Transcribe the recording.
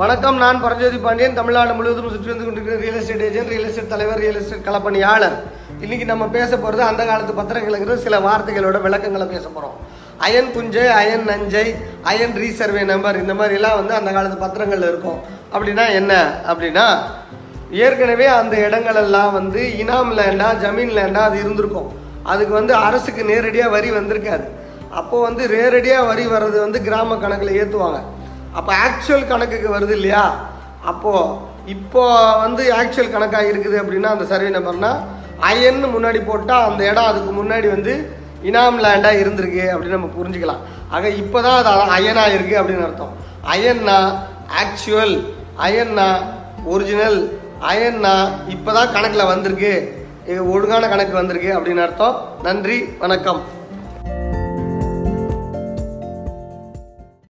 வணக்கம் நான் பரஞ்சோதி பாண்டியன். தமிழ்நாடு முழுவதும் சுற்றி வந்து கொண்டிருக்கிற real estate agent real estate தலைவர் ரியல் எஸ்டேட் கலப்பணியாளர் இன்னைக்கு நம்ம பேச போகிறது அந்த காலத்து பத்திரங்களுங்கிற சில வார்த்தைகளோட விளக்கங்களை பேச போகிறோம் அயன் குஞ்சை அயன் நஞ்சை அயன் ரீசர்வே நம்பர் இந்த மாதிரிலாம் வந்து அந்த காலத்து பத்திரங்கள் இருக்கும். அப்படின்னா என்ன? அப்படின்னா ஏற்கனவே அந்த இடங்களெல்லாம் வந்து இனாம் லேண்டா ஜமீன் லேண்டா அது இருந்திருக்கும். அதுக்கு வந்து அரசுக்கு நேரடியாக வரி வந்திருக்காது. அப்போ வந்து நேரடியாக வரி வர்றது வந்து கிராம கணக்கில் ஏற்றுவாங்க அப்போ ஆக்சுவல் கணக்குக்கு வருது இல்லையா? அப்போது இப்போ வந்து ஆக்சுவல் கணக்காக இருக்குது அப்படின்னா அந்த சர்வே நம்பர்னா அயன்னு முன்னாடி போட்டால் அந்த இடம் அதுக்கு முன்னாடி வந்து இனாம் லேண்டாக இருந்திருக்கு அப்படின்னு நம்ம புரிஞ்சுக்கலாம். ஆக இப்போ தான் அது அயனாக இருக்குது அப்படின்னு அர்த்தம். அயன்னா ஆக்சுவல் அயன்னா ஒரிஜினல் அயன்னா இப்போ தான் கணக்கில் வந்திருக்கு. ஒழுங்கான கணக்கு வந்திருக்கு அப்படின்னு அர்த்தம். நன்றி வணக்கம்.